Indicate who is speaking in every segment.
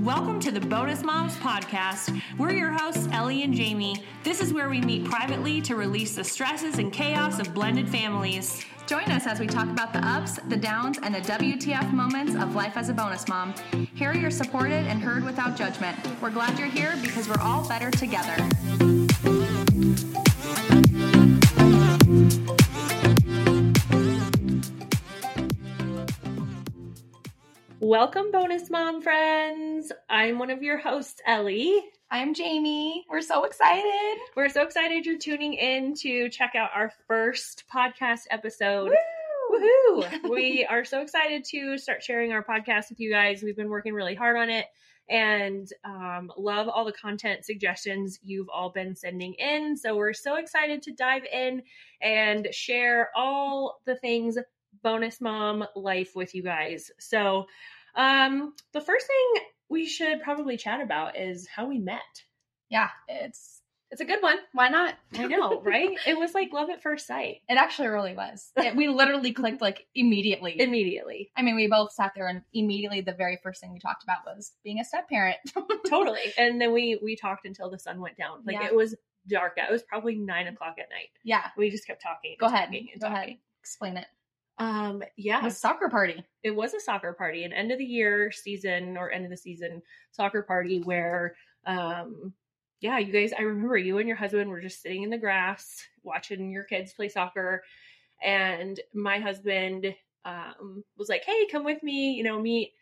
Speaker 1: Welcome to the Bonus Moms Podcast. We're your hosts, Elly and Jamie. This is where we meet privately to release the stresses and chaos of blended families.
Speaker 2: Join us as we talk about the ups, the downs, and the WTF moments of life as a bonus mom. Here you're supported and heard without judgment. We're glad you're here because we're all better together.
Speaker 1: Welcome, Bonus Mom friends. I'm one of your hosts, Elly.
Speaker 2: I'm Jamie. We're so excited.
Speaker 1: We're so excited you're tuning in to check out our first podcast episode.
Speaker 2: Woo!
Speaker 1: Woohoo! we are so excited to start sharing our podcast with you guys. We've been working really hard on it and um, love all the content suggestions you've all been sending in. So we're so excited to dive in and share all the things bonus mom life with you guys. So, um, the first thing we should probably chat about is how we met.
Speaker 2: Yeah, it's it's a good one. Why not?
Speaker 1: I know, right? it was like love at first sight.
Speaker 2: It actually really was. It- we literally clicked like immediately.
Speaker 1: Immediately.
Speaker 2: I mean, we both sat there and immediately the very first thing we talked about was being a step parent.
Speaker 1: totally. And then we we talked until the sun went down. Like
Speaker 2: Yeah.
Speaker 1: it was dark. It was probably nine o'clock at night.
Speaker 2: yeah.
Speaker 1: We just kept talking. and
Speaker 2: Go ahead.
Speaker 1: talking
Speaker 2: Go
Speaker 1: talking.
Speaker 2: ahead. Explain it.
Speaker 1: Um, yeah,
Speaker 2: was soccer party.
Speaker 1: it was a soccer party, an end of the year season or end of the season soccer party where, um, yeah, you guys, I remember you and your husband were just sitting in the grass watching your kids play soccer. And my husband, um, was like, Hey, come with me, you know, meet,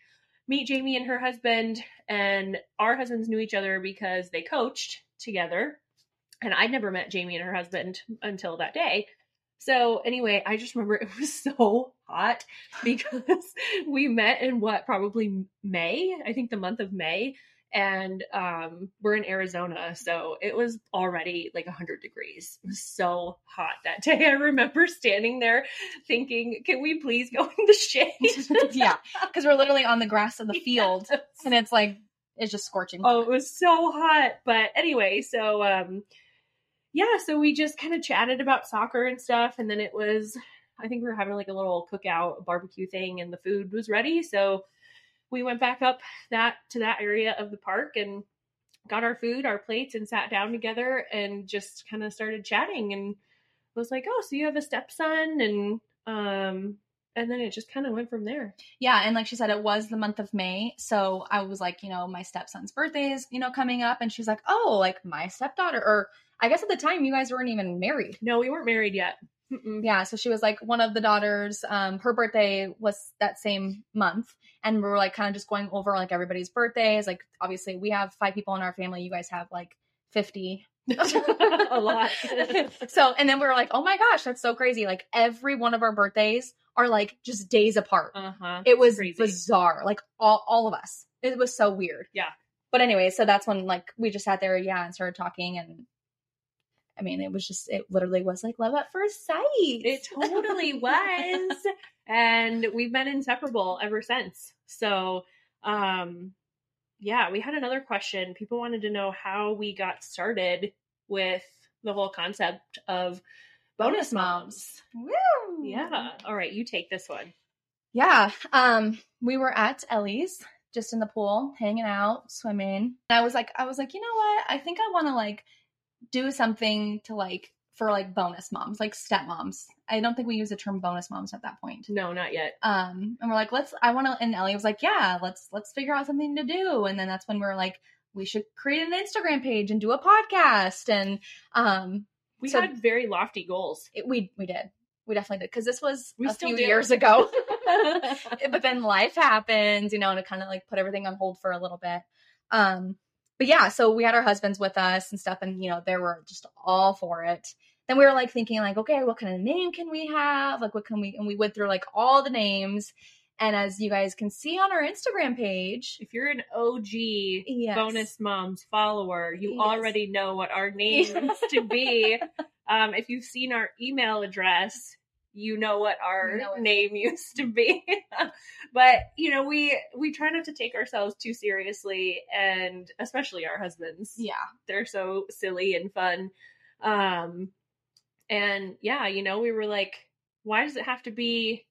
Speaker 1: meet Jamie and her husband. And our husbands knew each other because they coached together. And I'd never met Jamie and her husband until that day. So anyway, I just remember it was so hot because we met in what probably May, I think the month of May, and um, we're in Arizona, so it was already like 100 degrees. It was so hot that day. I remember standing there thinking, "Can we please go in the shade?"
Speaker 2: yeah, because we're literally on the grass of the field, and it's like it's just scorching.
Speaker 1: Oh, it was so hot. But anyway, so um yeah, so we just kind of chatted about soccer and stuff and then it was I think we were having like a little cookout barbecue thing and the food was ready. So we went back up that to that area of the park and got our food, our plates and sat down together and just kind of started chatting and was like, "Oh, so you have a stepson?" and um and then it just kind of went from there.
Speaker 2: Yeah, and like she said, it was the month of May, so I was like, you know, my stepson's birthday is, you know, coming up, and she's like, oh, like my stepdaughter, or I guess at the time you guys weren't even married.
Speaker 1: No, we weren't married yet. Mm-mm.
Speaker 2: Yeah, so she was like one of the daughters. Um, her birthday was that same month, and we were like kind of just going over like everybody's birthdays. Like, obviously, we have five people in our family. You guys have like fifty.
Speaker 1: a lot.
Speaker 2: so, and then we were like, oh my gosh, that's so crazy. Like every one of our birthdays are like just days apart.
Speaker 1: Uh huh.
Speaker 2: it was
Speaker 1: crazy.
Speaker 2: bizarre. Like all all of us. It was so weird.
Speaker 1: Yeah.
Speaker 2: But anyway, so that's when like we just sat there, yeah, and started talking and I mean, it was just it literally was like love at first sight.
Speaker 1: It totally was. and we've been inseparable ever since. So, um, yeah, we had another question. People wanted to know how we got started with the whole concept of bonus moms.
Speaker 2: Woo!
Speaker 1: Yeah. All right, you take this one.
Speaker 2: Yeah. Um, we were at Elly's just in the pool, hanging out, swimming. And I was like, I was like, you know what? I think I want to like do something to like for like bonus moms, like stepmoms. I don't think we use the term bonus moms at that point.
Speaker 1: No, not yet.
Speaker 2: Um, and we're like, let's. I want to. And Elly was like, yeah, let's let's figure out something to do. And then that's when we are like, we should create an Instagram page and do a podcast. And um,
Speaker 1: We
Speaker 2: So-
Speaker 1: had very lofty goals.
Speaker 2: it, we we did. We definitely did because this was
Speaker 1: We
Speaker 2: a
Speaker 1: still
Speaker 2: few
Speaker 1: do.
Speaker 2: years ago. but then life happens, you know, and it kind of like put everything on hold for a little bit. Um, but yeah, so we had our husbands with us and stuff, and you know, they were just all for it. Then we were like thinking, like, okay, what kind of name can we have? Like, what can we? And we went through like all the names. And as you guys can see on our Instagram page,
Speaker 1: if you're an OG
Speaker 2: yes,
Speaker 1: bonus moms follower, you
Speaker 2: Yes.
Speaker 1: already know what our name used to be. Um, if you've seen our email address, you know what our
Speaker 2: You know
Speaker 1: name used to be. but you know, we we try not to take ourselves too seriously, and especially our husbands.
Speaker 2: yeah,
Speaker 1: They're so silly and fun. Um, and yeah, you know, we were like, why does it have to be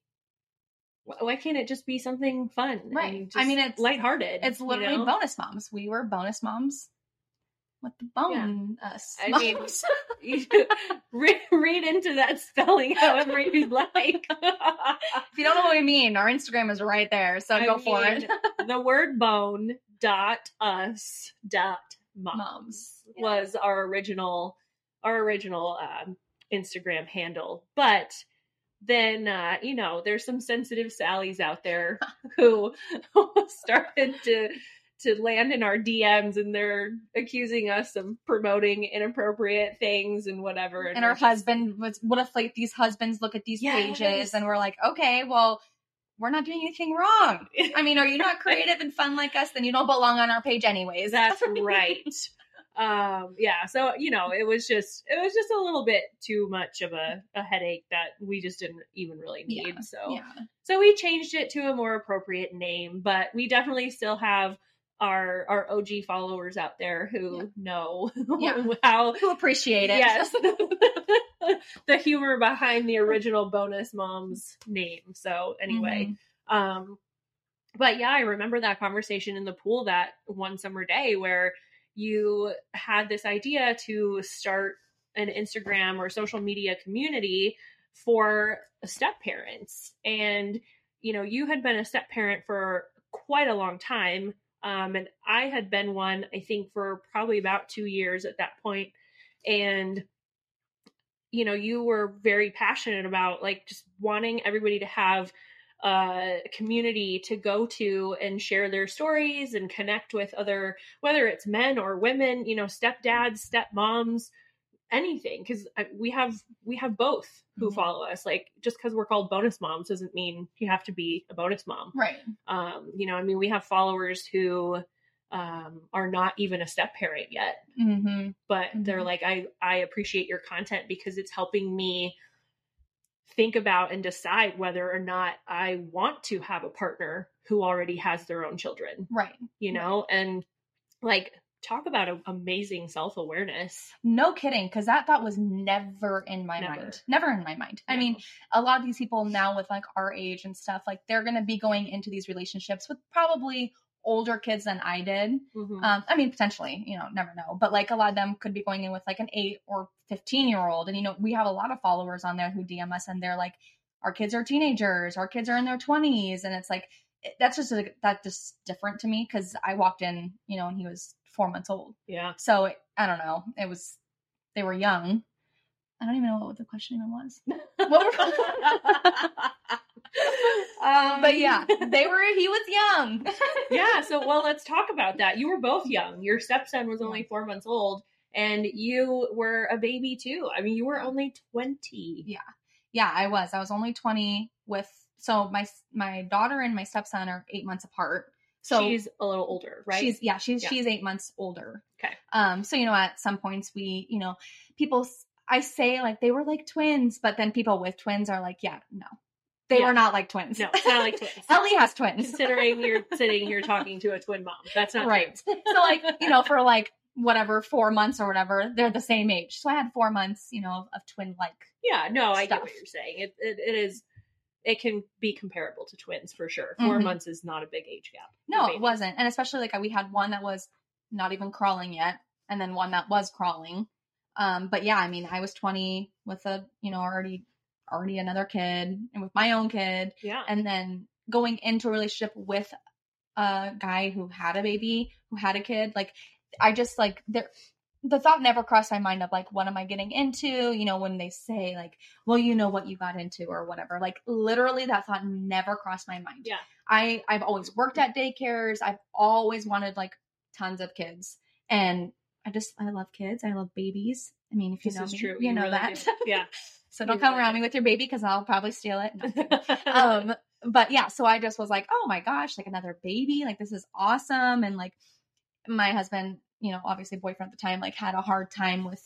Speaker 1: why can't it just be something fun?
Speaker 2: Right. I mean, it's-
Speaker 1: lighthearted.
Speaker 2: It's
Speaker 1: you
Speaker 2: literally
Speaker 1: know?
Speaker 2: bonus moms. We were bonus moms with the bone us.
Speaker 1: I mean. You read, read into that spelling however you'd like.
Speaker 2: if you don't know what we mean, our Instagram is right there. So
Speaker 1: I
Speaker 2: go for it.
Speaker 1: the word bone dot us dot moms,
Speaker 2: Moms. Yeah.
Speaker 1: was our original our original um, Instagram handle, but then uh, you know there's some sensitive Sallys out there who started to to land in our DMs and they're accusing us of promoting inappropriate things and whatever.
Speaker 2: and our
Speaker 1: just-
Speaker 2: husband was what if like these husbands look at these
Speaker 1: Yes.
Speaker 2: pages and we're like okay well we're not doing anything wrong i mean are you not creative and fun like us then you don't belong on our page anyways
Speaker 1: That's right. um yeah so you know it was just it was just a little bit too much of a, a headache that we just didn't even really need
Speaker 2: Yeah,
Speaker 1: so
Speaker 2: yeah
Speaker 1: so we changed it to a more appropriate name but we definitely still have our our og followers out there who know
Speaker 2: Yeah.
Speaker 1: how
Speaker 2: who appreciate it
Speaker 1: yes the humor behind the original bonus mom's name so anyway
Speaker 2: Mhm.
Speaker 1: um, but yeah, I remember that conversation in the pool that one summer day where you had this idea to start an Instagram or social media community for step parents. And, you know, you had been a step parent for quite a long time. Um, and I had been one, I think, for probably about two years at that point. And, you know, you were very passionate about like just wanting everybody to have a community to go to and share their stories and connect with other, whether it's men or women, you know, stepdads, stepmoms, anything. Because we have we have both who
Speaker 2: Mhm.
Speaker 1: follow us. Like just because we're called bonus moms doesn't mean you have to be a bonus mom.
Speaker 2: right
Speaker 1: Um, you know, I mean, we have followers who um, are not even a step parent yet
Speaker 2: mm-hmm.
Speaker 1: but they're
Speaker 2: Mhm.
Speaker 1: like i i appreciate your content because it's helping me think about and decide whether or not i want to have a partner who already has their own children
Speaker 2: right
Speaker 1: you know and like talk about a, amazing self-awareness
Speaker 2: no kidding because that thought was never in my
Speaker 1: Never.
Speaker 2: mind never in my mind i mean a lot of these people now with like our age and stuff like they're gonna be going into these relationships with probably older kids than i did
Speaker 1: Mhm.
Speaker 2: Um, I mean, potentially, you know, never know. But like a lot of them could be going in with like an eight or 15 year old. And, you know, we have a lot of followers on there who DM us and they're like, our kids are teenagers, our kids are in their 20s. And it's like, that's just, like, that's just different to me because I walked in, you know, and he was four months old.
Speaker 1: yeah
Speaker 2: So it, I don't know. It was, they were young. I don't even know what the question even was. What
Speaker 1: um,
Speaker 2: But yeah, they were, he was young.
Speaker 1: yeah so well let's talk about that you were both young your stepson was only four months old and you were a baby too i mean you were only 20
Speaker 2: yeah, Yeah, I was. I was only 20 with, so my, my daughter and my stepson are eight months apart. So
Speaker 1: she's a little older right
Speaker 2: She's yeah, she's
Speaker 1: Yeah.
Speaker 2: she's eight months older.
Speaker 1: Okay.
Speaker 2: Um. So you know, at some points we, you know, people. I say like they were like twins, but then people with twins are like, yeah, no, they
Speaker 1: Yeah.
Speaker 2: were not like twins.
Speaker 1: no it's not like twins
Speaker 2: Elly has twins.
Speaker 1: considering you're sitting here talking to a twin mom that's not
Speaker 2: right.
Speaker 1: twins.
Speaker 2: so like you know, for like whatever four months or whatever, they're the same age. So I had four months, you know, of twin like.
Speaker 1: yeah no i get what you're saying it, it, it is it can be comparable to twins for sure. 4
Speaker 2: Mhm.
Speaker 1: months is not a big age gap
Speaker 2: No, it wasn't, and especially like we had one that was not even crawling yet, and then one that was crawling. Um, but yeah, I mean, I was 20 with a, you know, already, already another kid, and with my own kid,
Speaker 1: yeah.
Speaker 2: And then going into a relationship with a guy who had a baby, who had a kid, like I just like there the thought never crossed my mind of like what am I getting into, you know, when they say like, well, you know what you got into or whatever. Like literally that thought never crossed my mind.
Speaker 1: Yeah.
Speaker 2: I I've always worked at daycares. I've always wanted like tons of kids. And I just I love kids. I love babies. I mean, if you
Speaker 1: this
Speaker 2: know me,
Speaker 1: true
Speaker 2: you, know
Speaker 1: really
Speaker 2: that.
Speaker 1: do. yeah
Speaker 2: so don't come around me with your baby because I'll probably steal it. No, um but yeah so i just was like oh my gosh like another baby like this is awesome and like my husband you know obviously boyfriend at the time like had a hard time with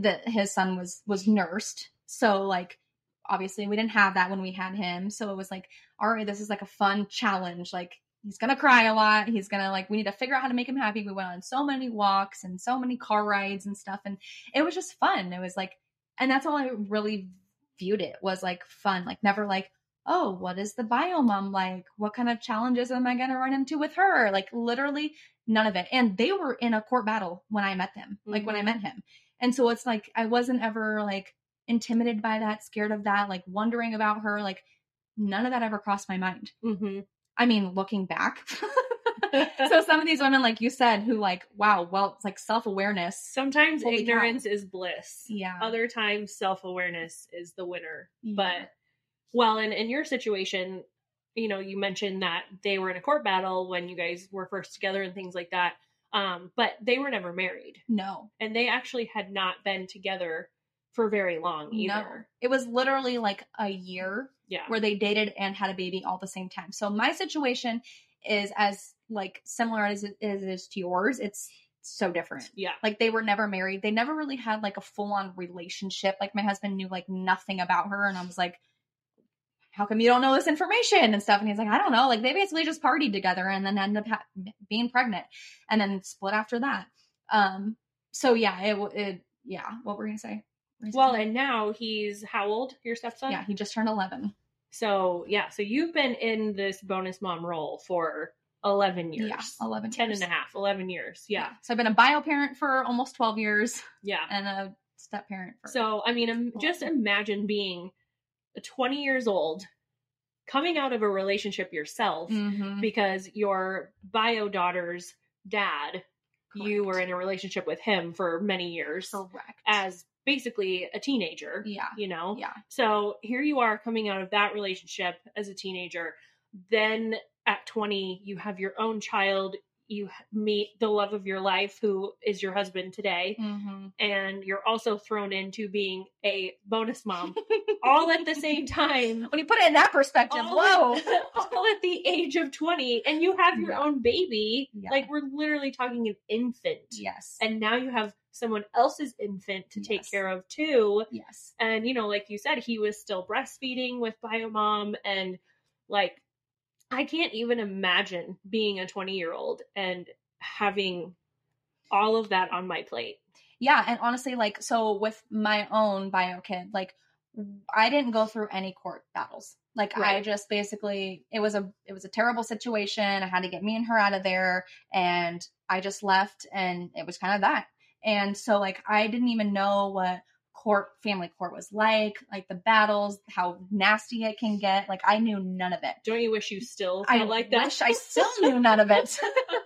Speaker 2: that his son was was nursed. So like obviously we didn't have that when we had him. So it was like all right this is like a fun challenge. Like he's gonna cry a lot. He's gonna like we need to figure out how to make him happy. We went on so many walks and so many car rides and stuff and it was just fun. It was like and that's all i really viewed it was like fun. Like never like oh, what is the bio mom like? What kind of challenges am I going to run into with her? Like literally none of it. And they were in a court battle when I met them, like when I
Speaker 1: Mhm.
Speaker 2: met him. And so it's like I wasn't ever like intimidated by that, scared of that, like wondering about her. Like none of that ever crossed my mind.
Speaker 1: hmm
Speaker 2: I mean, looking back. so some of these women, like you said, who like, wow, well, it's like self awareness.
Speaker 1: Sometimes
Speaker 2: Holy cow.
Speaker 1: ignorance is bliss.
Speaker 2: Yeah.
Speaker 1: Other times self awareness is the winner.
Speaker 2: Yeah.
Speaker 1: But well, in in your situation, you know, you mentioned that they were in a court battle when you guys were first together and things like that. Um, but they were never married,
Speaker 2: no,
Speaker 1: and they actually had not been together for very long either. no.
Speaker 2: It was literally like a year
Speaker 1: Yeah.
Speaker 2: where they dated and had a baby all the same time. So my situation is as like similar as it as it is to yours. It's so different.
Speaker 1: Yeah.
Speaker 2: Like they were never married. They never really had like a full on relationship. Like my husband knew like nothing about her, and I was like, "How come you don't know this information and stuff?" And he's like, "I don't know." Like they basically just partied together and then ended up ha- being pregnant, and then split after that. Um. So yeah, it it yeah. What were you gonna say? You
Speaker 1: Well,
Speaker 2: saying-
Speaker 1: and now he's how old? Your stepson?
Speaker 2: yeah, he just turned eleven.
Speaker 1: So yeah, so you've been in this bonus mom role for eleven years.
Speaker 2: Yeah, eleven.
Speaker 1: 10
Speaker 2: years.
Speaker 1: and a half, 11 years. Yeah.
Speaker 2: So I've been a bio parent for almost 12 years
Speaker 1: Yeah.
Speaker 2: and a step parent for
Speaker 1: So, I mean, im- just imagine being 20 years old, coming out of a relationship yourself
Speaker 2: Mhm.
Speaker 1: because your bio daughter's dad, you were in a relationship with him for many years
Speaker 2: correct
Speaker 1: as basically a teenager,
Speaker 2: yeah
Speaker 1: you know?
Speaker 2: yeah
Speaker 1: So here you are coming out of that relationship as a teenager. Then at 20, you have your own child. You meet the love of your life, who is your husband today.
Speaker 2: hmm
Speaker 1: And you're also thrown into being a bonus mom all at the same time.
Speaker 2: when you put it in that perspective
Speaker 1: All
Speaker 2: whoa
Speaker 1: at, all at the age of 20. And you have your
Speaker 2: Yeah.
Speaker 1: own baby.
Speaker 2: Yeah.
Speaker 1: Like, we're literally talking an infant.
Speaker 2: yes
Speaker 1: And now you have someone else's infant to take care of too
Speaker 2: yes
Speaker 1: and you know like you said he was still breastfeeding with biomom and like i can't even imagine being a 20 year old and having all of that on my plate.
Speaker 2: Yeah and honestly like so with my own bio kid like i didn't go through any court battles. Like i just basically it was a it was a terrible situation. I had to get me and her out of there and i just left and it was kind of that. And so like i didn't even know what court family court was like like the battles how nasty it can get like i knew none of it
Speaker 1: don't you wish you still
Speaker 2: I
Speaker 1: like that
Speaker 2: wish I still knew none of it.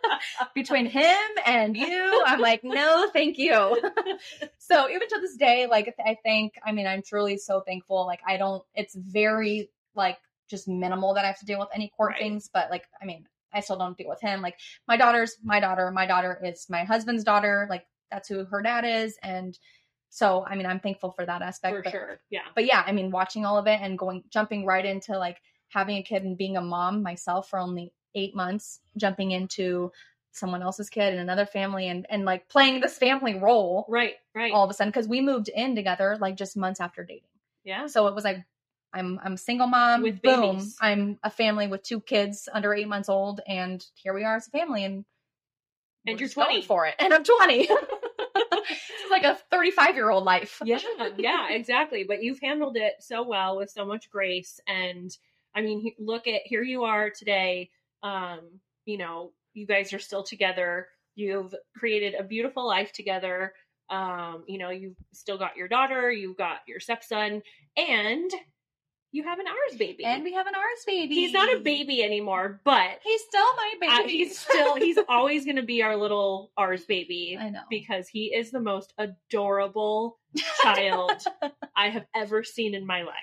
Speaker 2: Between him and you, I'm like, no, thank you. so even to this day, like I think, I mean, I'm truly so thankful. Like I don't, it's very like just minimal that I have to deal with any court
Speaker 1: Right.
Speaker 2: things, but like, I mean, I still don't deal with him. Like my daughter's my daughter, my daughter is my husband's daughter. Like that's who her dad is, and so I mean, I'm thankful for that aspect.
Speaker 1: for
Speaker 2: but,
Speaker 1: sure yeah
Speaker 2: but yeah, I mean, watching all of it and going, jumping right into like having a kid and being a mom myself for only eight months, jumping into someone else's kid and another family and, and like playing this family role
Speaker 1: right right
Speaker 2: all of a sudden. Cause we moved in together like just months after dating.
Speaker 1: yeah
Speaker 2: So it was like, I'm, I'm a single mom
Speaker 1: With
Speaker 2: boom.
Speaker 1: babies.
Speaker 2: I'm a family with two kids under eight months old. And here we are as a family and
Speaker 1: And you're
Speaker 2: just going
Speaker 1: 20.
Speaker 2: for it. And I'm 20. like a 35 year old life.
Speaker 1: yeah yeah exactly. But you've handled it so well with so much grace. And i mean look at here you are today um you know you guys are still together. You've created a beautiful life together. Um you know you've still got your daughter you've got your stepson and you have an ours baby
Speaker 2: And we have an ours baby.
Speaker 1: he's not a baby anymore but
Speaker 2: He's still my baby.
Speaker 1: uh, he's still he's always going to be our little ours baby
Speaker 2: I know.
Speaker 1: because he is the most adorable child I have ever seen in my life.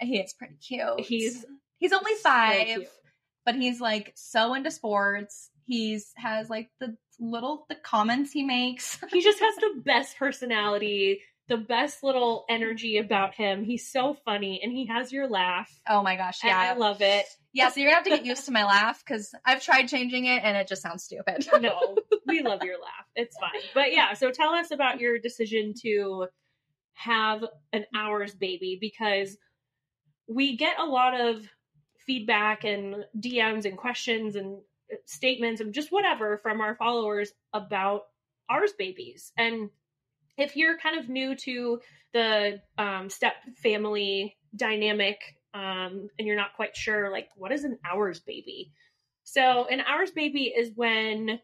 Speaker 2: He is pretty cute.
Speaker 1: He's
Speaker 2: he's only five, but he's like so into sports. He's has like the little the comments he makes.
Speaker 1: He just has the best personality, the best little energy about him. He's so funny and he has your laugh.
Speaker 2: Oh my gosh, yeah,
Speaker 1: I love it.
Speaker 2: yeah. So you're gonna have to get used to my laugh because I've tried changing it and it just sounds stupid.
Speaker 1: No, we love your laugh. It's fine. But yeah, so tell us about your decision to have an ours baby because we get a lot of feedback and DMs and questions and uh, statements and just whatever from our followers about ours babies. And if you're kind of new to the um, step family dynamic, um, and you're not quite sure, like, what is an ours baby? So, an ours baby is when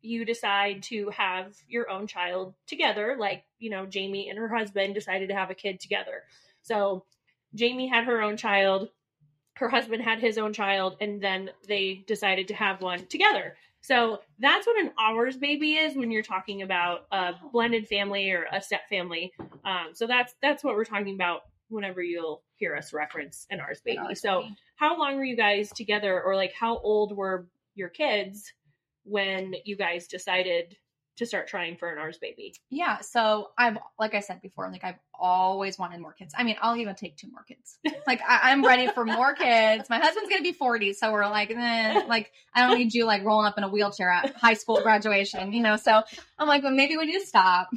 Speaker 1: you decide to have your own child together, like, you know, Jamie and her husband decided to have a kid together. So, Jamie had her own child, her husband had his own child, and then they decided to have one together. So that's what an ours baby is when you're talking about a blended family or a step family. Um, so that's that's what we're talking about whenever you'll hear us reference an ours baby.
Speaker 2: ours
Speaker 1: so
Speaker 2: baby.
Speaker 1: how long were you guys together, or like how old were your kids when you guys decided to start trying for an ours baby?
Speaker 2: Yeah. So I've, like I said before, like I've always wanted more kids. I mean, I'll even take two more kids. Like I, I'm ready for more kids. My husband's gonna be 40, so we're like, eh, like I don't need you like rolling up in a wheelchair at high school graduation, you know. So I'm like, well, maybe we need to stop.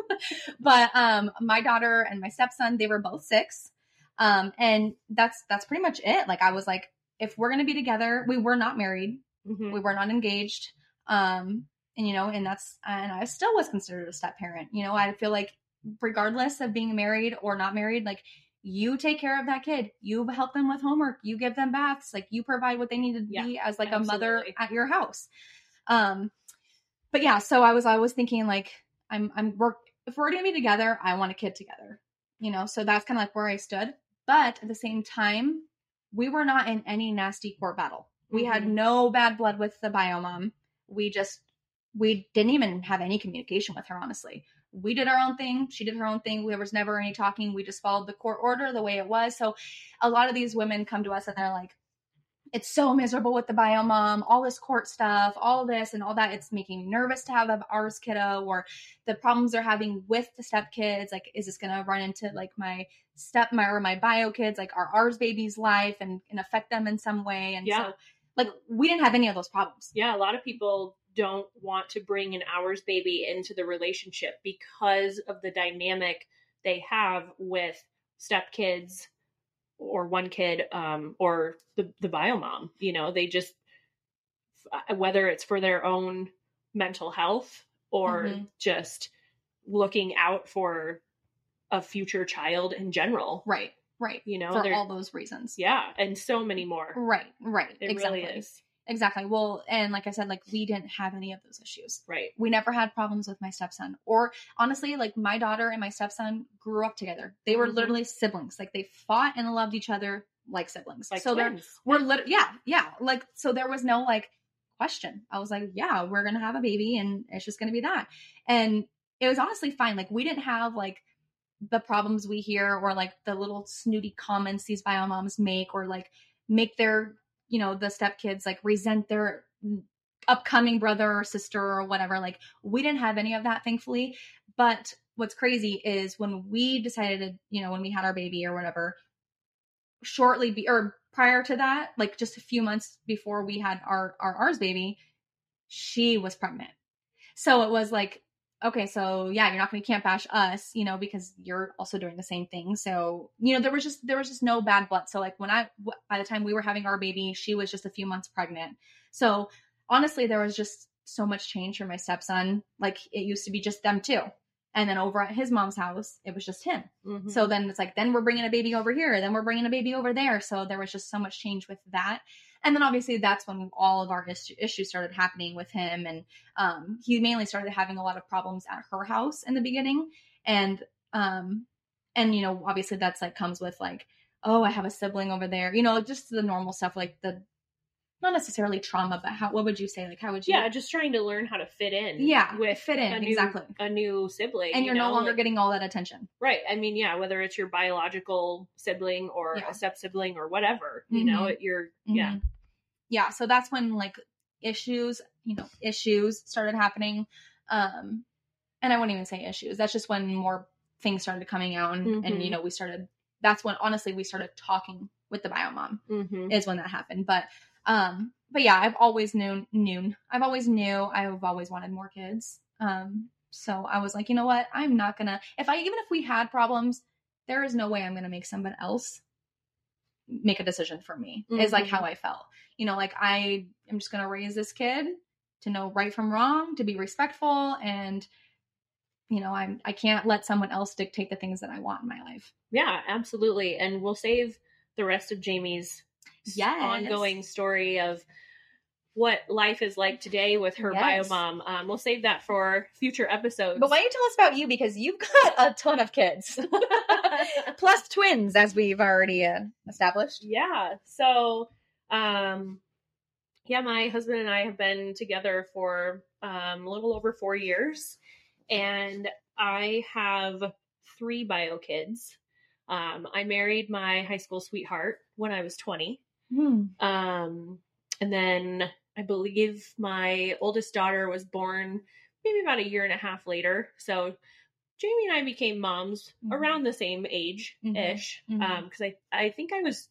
Speaker 2: but um, my daughter and my stepson, they were both six, um, and that's that's pretty much it. Like I was like, if we're gonna be together, we were not married
Speaker 1: Mhm.
Speaker 2: we were not engaged um and you know and that's and i still was considered a step parent. You know i feel like regardless of being married or not married like you take care of that kid. You help them with homework. You give them baths. Like you provide what they need to
Speaker 1: Yeah,
Speaker 2: be as like a mother at your house. Um but yeah so i was i was thinking like i'm i'm work if we're gonna be together i want a kid together you know? So that's kind of like where i stood. But at the same time we were not in any nasty court battle. We had
Speaker 1: Mhm.
Speaker 2: no bad blood with the bio mom we just we didn't even have any communication with her honestly. We did our own thing. She did her own thing. There was never any talking. We just followed the court order the way it was. So a lot of these women come to us and they're like it's so miserable with the bio mom all this court stuff all this and all that. It's making me nervous to have a ours kiddo or the problems they're having with the step kids like is this gonna run into like my step my or my bio kids? Like our ours baby's life and, and affect them in some way? And
Speaker 1: Yeah.
Speaker 2: so like we didn't have any of those problems.
Speaker 1: Yeah, a lot of people don't want to bring an ours baby into the relationship because of the dynamic they have with stepkids or one kid um, or the the bio mom. You know, they just whether it's for their own mental health or
Speaker 2: Mhm.
Speaker 1: just looking out for a future child in general.
Speaker 2: right right
Speaker 1: You know,
Speaker 2: for all those reasons
Speaker 1: yeah, and so many more.
Speaker 2: right right
Speaker 1: It
Speaker 2: exactly
Speaker 1: really is.
Speaker 2: Exactly. Well and like i said like we didn't have any of those issues.
Speaker 1: Right.
Speaker 2: we never had problems with my stepson or honestly like my daughter and my stepson grew up together. They were
Speaker 1: Mhm.
Speaker 2: literally siblings. Like they fought and loved each other like siblings.
Speaker 1: Like
Speaker 2: so
Speaker 1: twins.
Speaker 2: we're lit- yeah yeah. Like so there was no like question. I was like yeah we're gonna have a baby and it's just gonna be that. And it was honestly fine. Like we didn't have like the problems we hear or like the little snooty comments these bio moms make or like make their you know the stepkids like resent their upcoming brother or sister or whatever like we didn't have any of that thankfully. But what's crazy is when we decided to you know when we had our baby or whatever shortly be or prior to that like just a few months before we had our our ours baby she was pregnant. So it was like okay so yeah you're not going to camp bash us you know because you're also doing the same thing so you know there was just there was just no bad blood so like when I, by the time we were having our baby she was just a few months pregnant so honestly there was just so much change for my stepson like it used to be just them two and then over at his mom's house it was just him
Speaker 1: Mhm.
Speaker 2: so then it's like, then we're bringing a baby over here, then we're bringing a baby over there. So there was just so much change with that. And then obviously that's when all of our is- issues started happening with him. And um, he mainly started having a lot of problems at her house in the beginning. And, um, and, you know, obviously that's like comes with like, oh, I have a sibling over there, you know, just the normal stuff, like the, not necessarily trauma, but how, what would you say? Like, how would you,
Speaker 1: yeah, just trying to learn how to fit in.
Speaker 2: yeah,
Speaker 1: with
Speaker 2: fit in,
Speaker 1: a new,
Speaker 2: exactly.
Speaker 1: a new sibling,
Speaker 2: And
Speaker 1: you
Speaker 2: you're no longer
Speaker 1: like-
Speaker 2: getting all that attention.
Speaker 1: right. I mean, yeah, whether it's your biological sibling or
Speaker 2: Yeah.
Speaker 1: a step sibling or whatever, you know,
Speaker 2: Mhm.
Speaker 1: it, you're yeah,
Speaker 2: Mhm. Yeah. So that's when like issues, you know, issues started happening. Um, and I wouldn't even say issues. That's just when more things started coming out and, and
Speaker 1: Mhm.
Speaker 2: you know, we started, that's when honestly we started talking with the bio mom
Speaker 1: mm-hmm.
Speaker 2: is when that happened. But, um, but yeah, I've always known, noon. I've always knew I've always wanted more kids. Um, so I was like, you know what? I'm not gonna, if I, even if we had problems, there is no way I'm gonna make someone else make a decision for me is like
Speaker 1: Mhm.
Speaker 2: how I felt. You know, like I am just gonna raise this kid to know right from wrong, to be respectful, and you know, I'm I can't let someone else dictate the things that I want in my life.
Speaker 1: yeah, absolutely. And we'll save the rest of Jamie's
Speaker 2: Yes.
Speaker 1: ongoing story of what life is like today with her
Speaker 2: Yes.
Speaker 1: biomom. Um, we'll save that for future episodes.
Speaker 2: But why don't you tell us about you because you've got a ton of kids, plus twins, as we've already uh, established.
Speaker 1: yeah. So, um, yeah, my husband and I have been together for um, a little over four years, and I have three bio kids. Um, I married my high school sweetheart when I was 20.
Speaker 2: Hmm.
Speaker 1: Um, and then I believe my oldest daughter was born maybe about a year and a half later. So Jamie and I became moms
Speaker 2: Mhm.
Speaker 1: around the same age ish.
Speaker 2: Mhm.
Speaker 1: Um, cause I, I think I was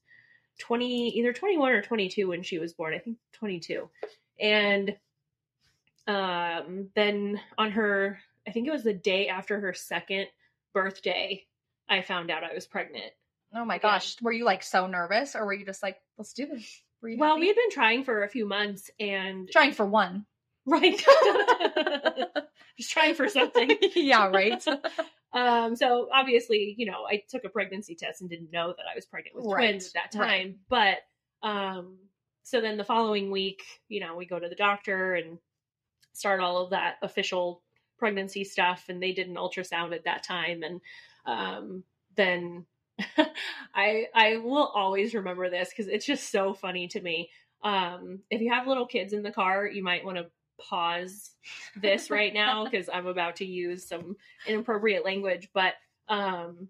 Speaker 1: 20, either 21 or 22 when she was born. I think 22. And, um, then on her, I think it was the day after her second birthday, I found out I was pregnant.
Speaker 2: Oh my
Speaker 1: Yeah.
Speaker 2: gosh, were you like so nervous, or were you just like, let's do this?
Speaker 1: Well, we had been trying for a few months and
Speaker 2: trying for one.
Speaker 1: right just trying for something
Speaker 2: yeah, right.
Speaker 1: um so obviously you know i took a pregnancy test and didn't know that i was pregnant with
Speaker 2: Right,
Speaker 1: twins at that
Speaker 2: right.
Speaker 1: time but um so then the following week you know we go to the doctor and start all of that official pregnancy stuff and they did an ultrasound at that time and um then i i will always remember this because it's just so funny to me. Um if you have little kids in the car you might want to pause this right now because i'm about to use some inappropriate language but um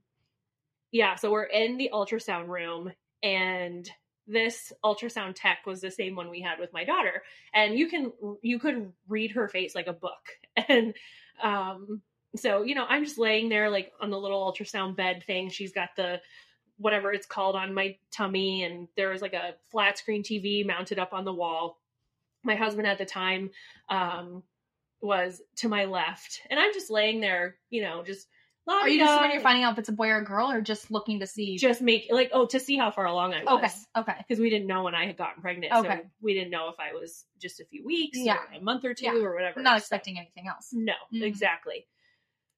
Speaker 1: yeah so we're in the ultrasound room and this ultrasound tech was the same one we had with my daughter and you can you could read her face like a book and um so you know i'm just laying there like on the little ultrasound bed thing she's got the whatever it's called on my tummy and there was like a flat screen tv mounted up on the wall my husband at the time um was to my left and i'm just laying there you know just
Speaker 2: Are you just when you're finding out if it's a boy or a girl, or just looking to see?
Speaker 1: just make like oh to see how far along i was
Speaker 2: okay, okay.
Speaker 1: because we didn't know when I had gotten pregnant.
Speaker 2: Okay.
Speaker 1: So we didn't know if I was just a few weeks
Speaker 2: Yeah.
Speaker 1: a month or two
Speaker 2: Yeah.
Speaker 1: or whatever.
Speaker 2: Not
Speaker 1: So-
Speaker 2: expecting anything else.
Speaker 1: No,
Speaker 2: Mhm.
Speaker 1: exactly.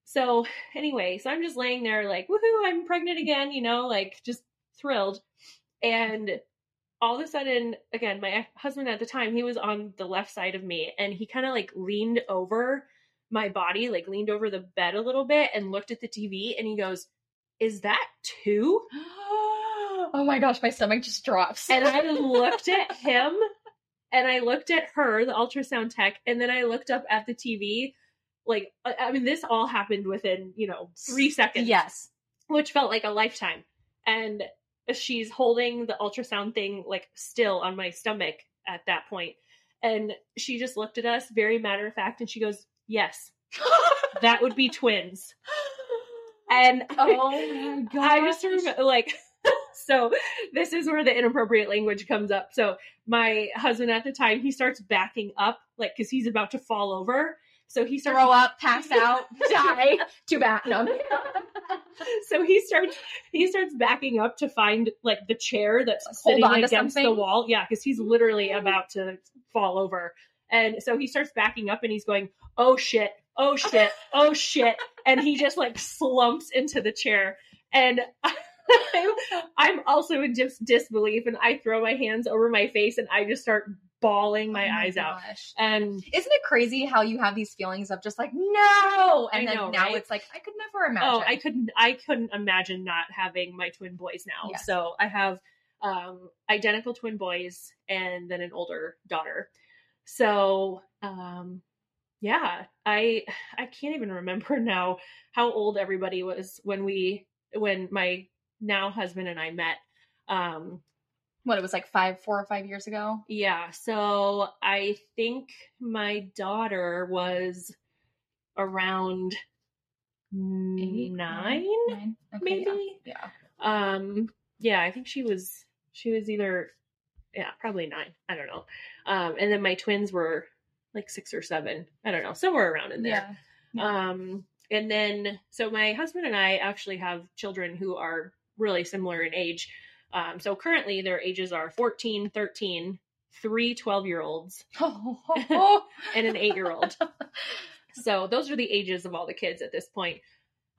Speaker 1: So anyway, so I'm just laying there like, woohoo, I'm pregnant again, you know, like just thrilled. And all of a sudden, again, my husband at the time, he was on the left side of me and he kind of like leaned over my body, like leaned over the bed a little bit and looked at the TV and he goes, Is that two?
Speaker 2: oh my gosh, my stomach just drops.
Speaker 1: And I looked at him and I looked at her, the ultrasound tech, and then I looked up at the TV. Like, I mean, this all happened within, you know, three seconds.
Speaker 2: yes.
Speaker 1: Which felt like a lifetime. And she's holding the ultrasound thing, like, still on my stomach at that point. And she just looked at us, very matter of fact, and she goes, Yes, that would be twins. And
Speaker 2: oh my god.
Speaker 1: I just remember, like, so this is where the inappropriate language comes up. So my husband at the time, he starts backing up, like, because he's about to fall over. So he starts
Speaker 2: throw up, pass out, die. Too bad. No.
Speaker 1: so he starts he starts backing up to find like the chair that's
Speaker 2: Hold
Speaker 1: sitting against the wall. Yeah, because he's literally about to fall over. And so he starts backing up and he's going, Oh shit, oh shit, oh shit. And he just like slumps into the chair. And I'm, I'm also in dis- disbelief and I throw my hands over my face and I just start bawling my
Speaker 2: Oh
Speaker 1: eyes out. And
Speaker 2: Isn't it crazy how you have these feelings of just like no, and
Speaker 1: I
Speaker 2: then
Speaker 1: know,
Speaker 2: now
Speaker 1: right?
Speaker 2: it's like I could never imagine.
Speaker 1: Oh, I couldn't I couldn't imagine not having my twin boys now.
Speaker 2: Yes.
Speaker 1: So I have um identical twin boys and then an older daughter. So um yeah, I I can't even remember now how old everybody was when we when my now husband and I met. Um
Speaker 2: what it was like five, four or five years ago.
Speaker 1: yeah, so I think my daughter was around
Speaker 2: Eight,
Speaker 1: nine
Speaker 2: nine? Okay,
Speaker 1: maybe
Speaker 2: Yeah.
Speaker 1: um yeah i think she was she was either yeah probably nine i don't know um and then my twins were like six or seven i don't know somewhere around in there. Yeah. um and then so my husband and i actually have children who are really similar in age um so currently their ages are 14 13 three 12 year olds and an eight year old so those are the ages of all the kids at this point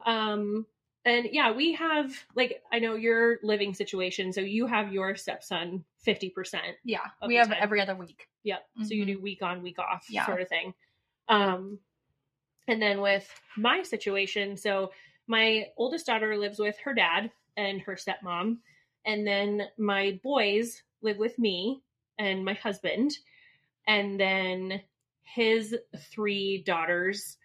Speaker 1: um And yeah, we have like I know your living situation, so you have your stepson fifty percent.
Speaker 2: Yeah. We have
Speaker 1: time.
Speaker 2: every other week.
Speaker 1: Yep. So you
Speaker 2: Mhm.
Speaker 1: do week on, week off
Speaker 2: Yeah.
Speaker 1: sort of thing. Um and then with my situation, so my oldest daughter lives with her dad and her stepmom, and then my boys live with me and my husband, and then his three daughters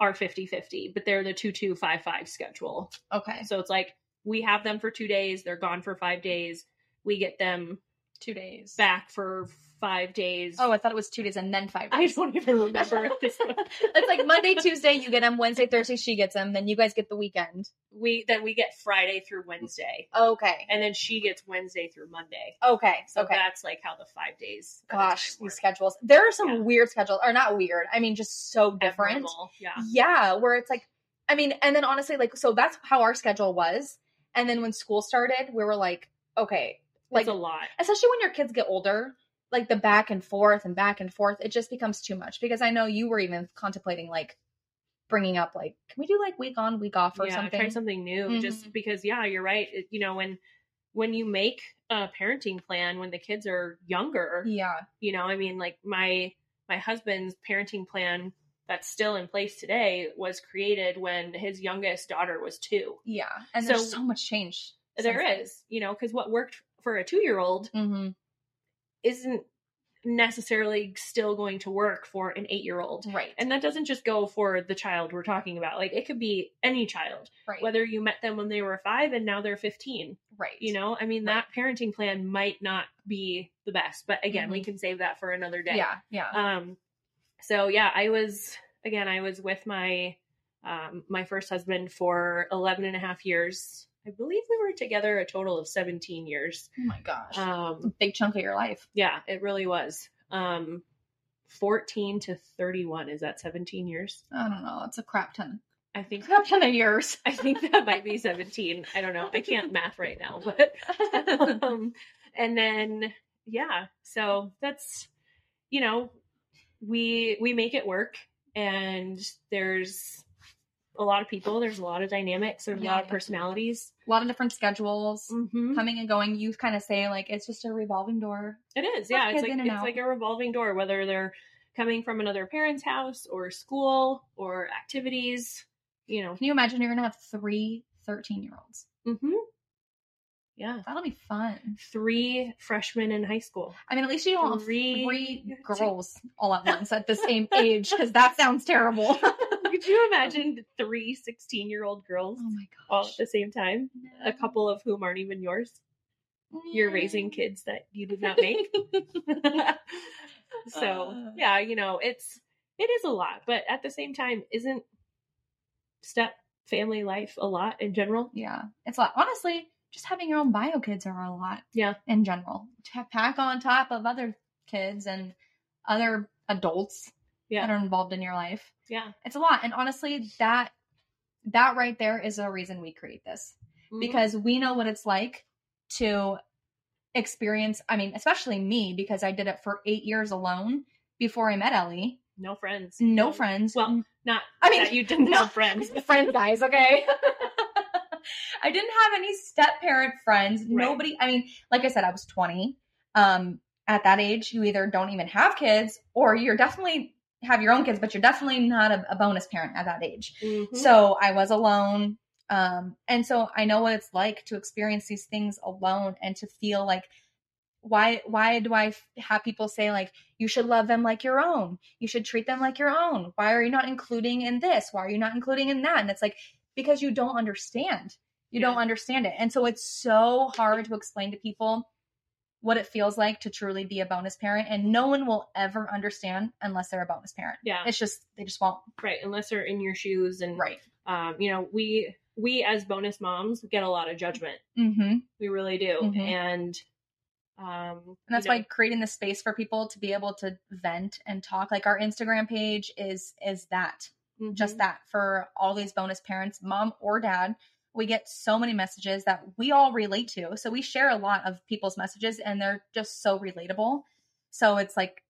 Speaker 1: are 50-50, but they're the 2255 schedule.
Speaker 2: Okay.
Speaker 1: So it's like we have them for 2 days, they're gone for 5 days. We get them
Speaker 2: Two days.
Speaker 1: back for 5 days.
Speaker 2: Oh, I thought it was two days and then five days.
Speaker 1: I don't even remember this point.
Speaker 2: it's like Monday, Tuesday, you get them. Wednesday, Thursday, she gets them. Then you guys get the weekend.
Speaker 1: We then we get Friday through Wednesday,
Speaker 2: Okay.
Speaker 1: and then she gets Wednesday through Monday.
Speaker 2: Okay.
Speaker 1: So
Speaker 2: okay.
Speaker 1: that's like how the five days.
Speaker 2: Gosh, these schedules. There are some
Speaker 1: Yeah.
Speaker 2: weird schedules, or not weird. I mean, just so different.
Speaker 1: Yeah.
Speaker 2: Yeah, where it's like, I mean, and then honestly, like, so that's how our schedule was. And then when school started, we were like, okay,
Speaker 1: Like
Speaker 2: like,
Speaker 1: a lot.
Speaker 2: especially when your kids get older, like the back and forth and back and forth, it just becomes too much. Because I know you were even contemplating like bringing up, like, can we do like week on, week off or
Speaker 1: yeah,
Speaker 2: something?
Speaker 1: try something new. Just
Speaker 2: Mhm.
Speaker 1: because, yeah, you're right. It, you know, when when you make a parenting plan when the kids are younger,
Speaker 2: Yeah.
Speaker 1: you know, I mean, like my my husband's parenting plan that's still in place today was created when his youngest daughter was two.
Speaker 2: Yeah. And there's
Speaker 1: So-
Speaker 2: so much change.
Speaker 1: There is, you know, because what worked for a two year old
Speaker 2: Mm-hmm.
Speaker 1: Isn't necessarily still going to work for an eight year old.
Speaker 2: Right.
Speaker 1: And that doesn't just go for the child we're talking about. Like it could be any child,
Speaker 2: right.
Speaker 1: whether you met them when they were five and now they're 15.
Speaker 2: right.
Speaker 1: You know, I mean, that parenting plan might not be the best, but again, we
Speaker 2: Mhm.
Speaker 1: can save that for another day.
Speaker 2: Yeah. Yeah.
Speaker 1: Um, so yeah, I was, again, I was with my, um, my first husband for 11 and a half years. I believe we were together a total of 17 years.
Speaker 2: oh my gosh.
Speaker 1: Um,
Speaker 2: Big chunk of your life.
Speaker 1: yeah, it really was. Um, 14 to 31 is that 17 years?
Speaker 2: I don't know. It's a crap ton.
Speaker 1: I think
Speaker 2: Crap ton of years.
Speaker 1: I think that might be 17. I don't know. I can't math right now, but um, and then yeah, so that's you know, we we make it work and there's a lot of people, there's a lot of dynamics, there's a lot of personalities.
Speaker 2: a lot of different schedules
Speaker 1: Mm-hmm.
Speaker 2: coming and going. You kind of say like it's just a revolving door.
Speaker 1: It is,
Speaker 2: Have
Speaker 1: yeah. It's like it's
Speaker 2: out.
Speaker 1: like a revolving door, whether they're coming from another parent's house or school or activities, you know.
Speaker 2: Can you imagine you're gonna have three 13 year olds?
Speaker 1: Mm-hmm. Yeah,
Speaker 2: That'll be fun.
Speaker 1: three freshmen in high school.
Speaker 2: I mean, at least you don't have
Speaker 1: Three-
Speaker 2: three girls all at once at the same age because that sounds terrible.
Speaker 1: Could you imagine three 16 year old girls
Speaker 2: oh
Speaker 1: all at the same time? A couple of whom aren't even yours. You're raising kids that you did not make. so,
Speaker 2: Uh.
Speaker 1: yeah, you know, it's it is a lot, but at the same time, isn't step family life a lot in general?
Speaker 2: Yeah, it's a lot. Honestly, just having your own bio kids are a lot.
Speaker 1: Yeah.
Speaker 2: In general, to pack on top of other kids and other adults
Speaker 1: Yeah.
Speaker 2: that are involved in your life.
Speaker 1: Yeah.
Speaker 2: It's a lot, and honestly, that that right there is a reason we create this
Speaker 1: Mm-hmm.
Speaker 2: because we know what it's like to experience. I mean, especially me because I did it for eight years alone before I met Elly.
Speaker 1: no friends.
Speaker 2: No friends.
Speaker 1: Well, not
Speaker 2: I mean,
Speaker 1: that you didn't
Speaker 2: no.
Speaker 1: have friends.
Speaker 2: friends, guys, okay? I didn't have any step parent friends.
Speaker 1: Right.
Speaker 2: Nobody, I mean, like I said, I was 20. Um, at that age, you either don't even have kids or you're definitely have your own kids, but you're definitely not a, a bonus parent at that age.
Speaker 1: Mhm.
Speaker 2: So I was alone. Um, and so I know what it's like to experience these things alone and to feel like, why, why do I f- have people say like, you should love them like your own. You should treat them like your own. Why are you not including in this? Why are you not including in that? And it's like, because you don't understand. You don't understand it. And so it's so hard to explain to people what it feels like to truly be a bonus parent. And no one will ever understand unless they're a bonus parent.
Speaker 1: yeah,
Speaker 2: It's just, they just won't.
Speaker 1: right. Unless they're in your shoes, and
Speaker 2: Right.
Speaker 1: um, you know, we we as bonus moms get a lot of judgment.
Speaker 2: Mm-hmm.
Speaker 1: We really do,
Speaker 2: Mhm.
Speaker 1: and um,
Speaker 2: And that's
Speaker 1: you know,
Speaker 2: why creating the space for people to be able to vent and talk. Like our Instagram page is is that.
Speaker 1: mhm.
Speaker 2: Just that for all these bonus parents, mom or dad. We get so many messages that we all relate to. So we share a lot of people's messages and they're just so relatable. So it's like,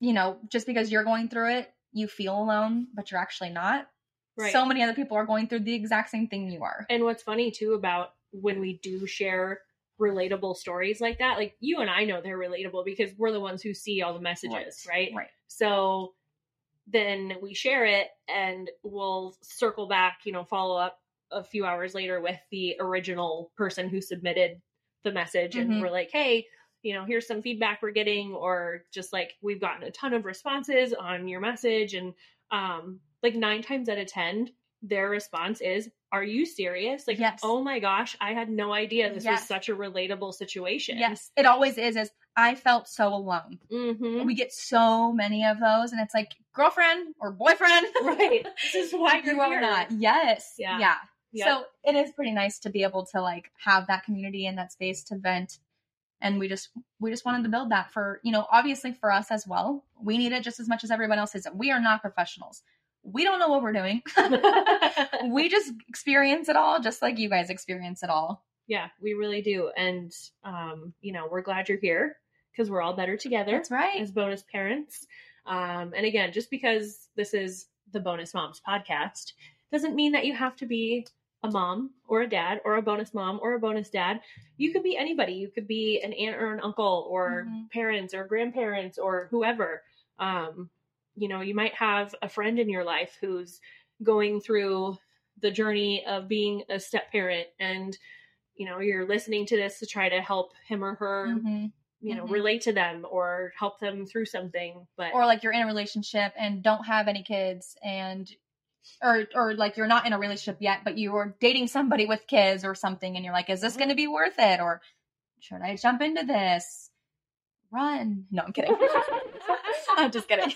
Speaker 2: you know, just because you're going through it, you feel alone, but you're actually not.
Speaker 1: Right.
Speaker 2: so many other people are going through the exact same thing you are.
Speaker 1: And what's funny too about when we do share relatable stories like that, like you and I know they're relatable because we're the ones who see all the messages, right?
Speaker 2: Right.
Speaker 1: So then we share it and we'll circle back, you know, follow up a few hours later with the original person who submitted the message and
Speaker 2: Mhm.
Speaker 1: we're like, "Hey, you know, here's some feedback we're getting or just like we've gotten a ton of responses on your message and um like 9 times out of 10 their response is, "Are you serious?" Like,
Speaker 2: Yes.
Speaker 1: "Oh my gosh, I had no idea this
Speaker 2: Yes.
Speaker 1: was such a relatable situation."
Speaker 2: Yes, it always is. Is I felt so alone.
Speaker 1: Mhm.
Speaker 2: We get so many of those, and it's like girlfriend or boyfriend.
Speaker 1: Right. This is why you're
Speaker 2: you are
Speaker 1: here.
Speaker 2: not. Yes.
Speaker 1: Yeah.
Speaker 2: Yeah.
Speaker 1: Yep.
Speaker 2: So it is pretty nice to be able to like have that community and that space to vent. And we just we just wanted to build that for, you know, obviously for us as well. We need it just as much as everyone else is. We are not professionals. We don't know what we're doing. we just experience it all just like you guys experience it all.
Speaker 1: yeah, we really do. And um, you know, we're glad you're here because we're all better together
Speaker 2: That's right.
Speaker 1: as bonus parents. Um, and again, just because this is the Bonus Moms podcast doesn't mean that you have to be a mom or a dad or a bonus mom or a bonus dad. You could be anybody. You could be an aunt or an uncle or
Speaker 2: Mhm.
Speaker 1: parents or grandparents or whoever. Um, you know, you might have a friend in your life who's going through the journey of being a step parent and you know you're listening to this to try to help him or her
Speaker 2: Mhm.
Speaker 1: you know
Speaker 2: Mhm.
Speaker 1: relate to them or help them through something but
Speaker 2: Or like you're in a relationship and don't have any kids and or or like you're not in a relationship yet, but you are dating somebody with kids or something and you're like, is this gonna be worth it? Or should I jump into this? Run. No, I'm kidding. I'm just kidding.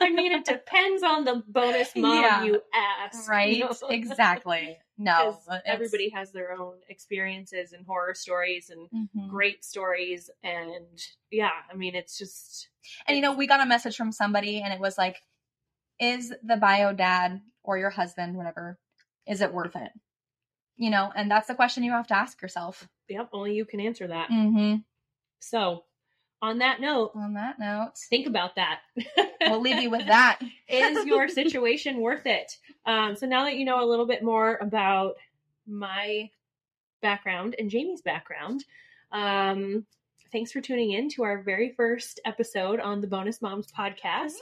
Speaker 1: i mean it depends on the bonus mom
Speaker 2: Yeah.
Speaker 1: you ask
Speaker 2: right?
Speaker 1: you know?
Speaker 2: Exactly. No.
Speaker 1: everybody has their own experiences and horror stories and
Speaker 2: Mhm.
Speaker 1: great stories and yeah i mean it's just
Speaker 2: And you know, we got a message from somebody and it was like, is the bio dad or your husband, whatever, is it worth it? You know, and that's the question you have to ask yourself.
Speaker 1: yep only you can answer that
Speaker 2: Mm-hmm.
Speaker 1: so on that note
Speaker 2: On that note,
Speaker 1: think about that
Speaker 2: we'll leave you with that.
Speaker 1: is your situation worth it? Um, so now that you know a little bit more about my background and Jamie's background, um, thanks for tuning in to our very first episode on the Bonus Moms podcast.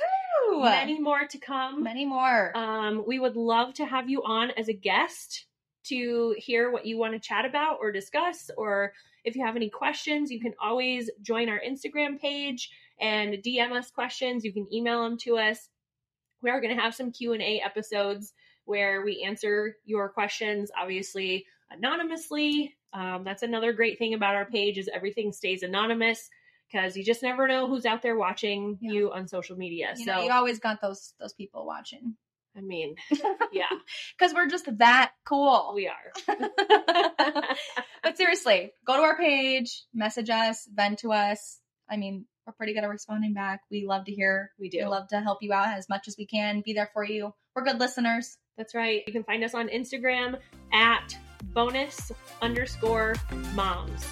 Speaker 1: Many more to come.
Speaker 2: Many more.
Speaker 1: Um, we would love to have you on as a guest to hear what you want to chat about or discuss or if you have any questions you can always join our instagram page and dm us questions. You can email them to us. We are going to have some q&a episodes where we answer your questions obviously anonymously. Um, that's another great thing about our page is everything stays anonymous because you just never know who's out there watching
Speaker 2: Yeah.
Speaker 1: you on social media
Speaker 2: you
Speaker 1: so
Speaker 2: know, you always got those those people watching
Speaker 1: i mean yeah
Speaker 2: because we're just that cool.
Speaker 1: we are
Speaker 2: but seriously, go to our page, message us, vent to us. I mean, we're pretty good at responding back. We love to hear.
Speaker 1: we do
Speaker 2: We love to help you out as much as we can. Be there for you. We're good listeners.
Speaker 1: That's right. You can find us on Instagram at bonus underscore moms.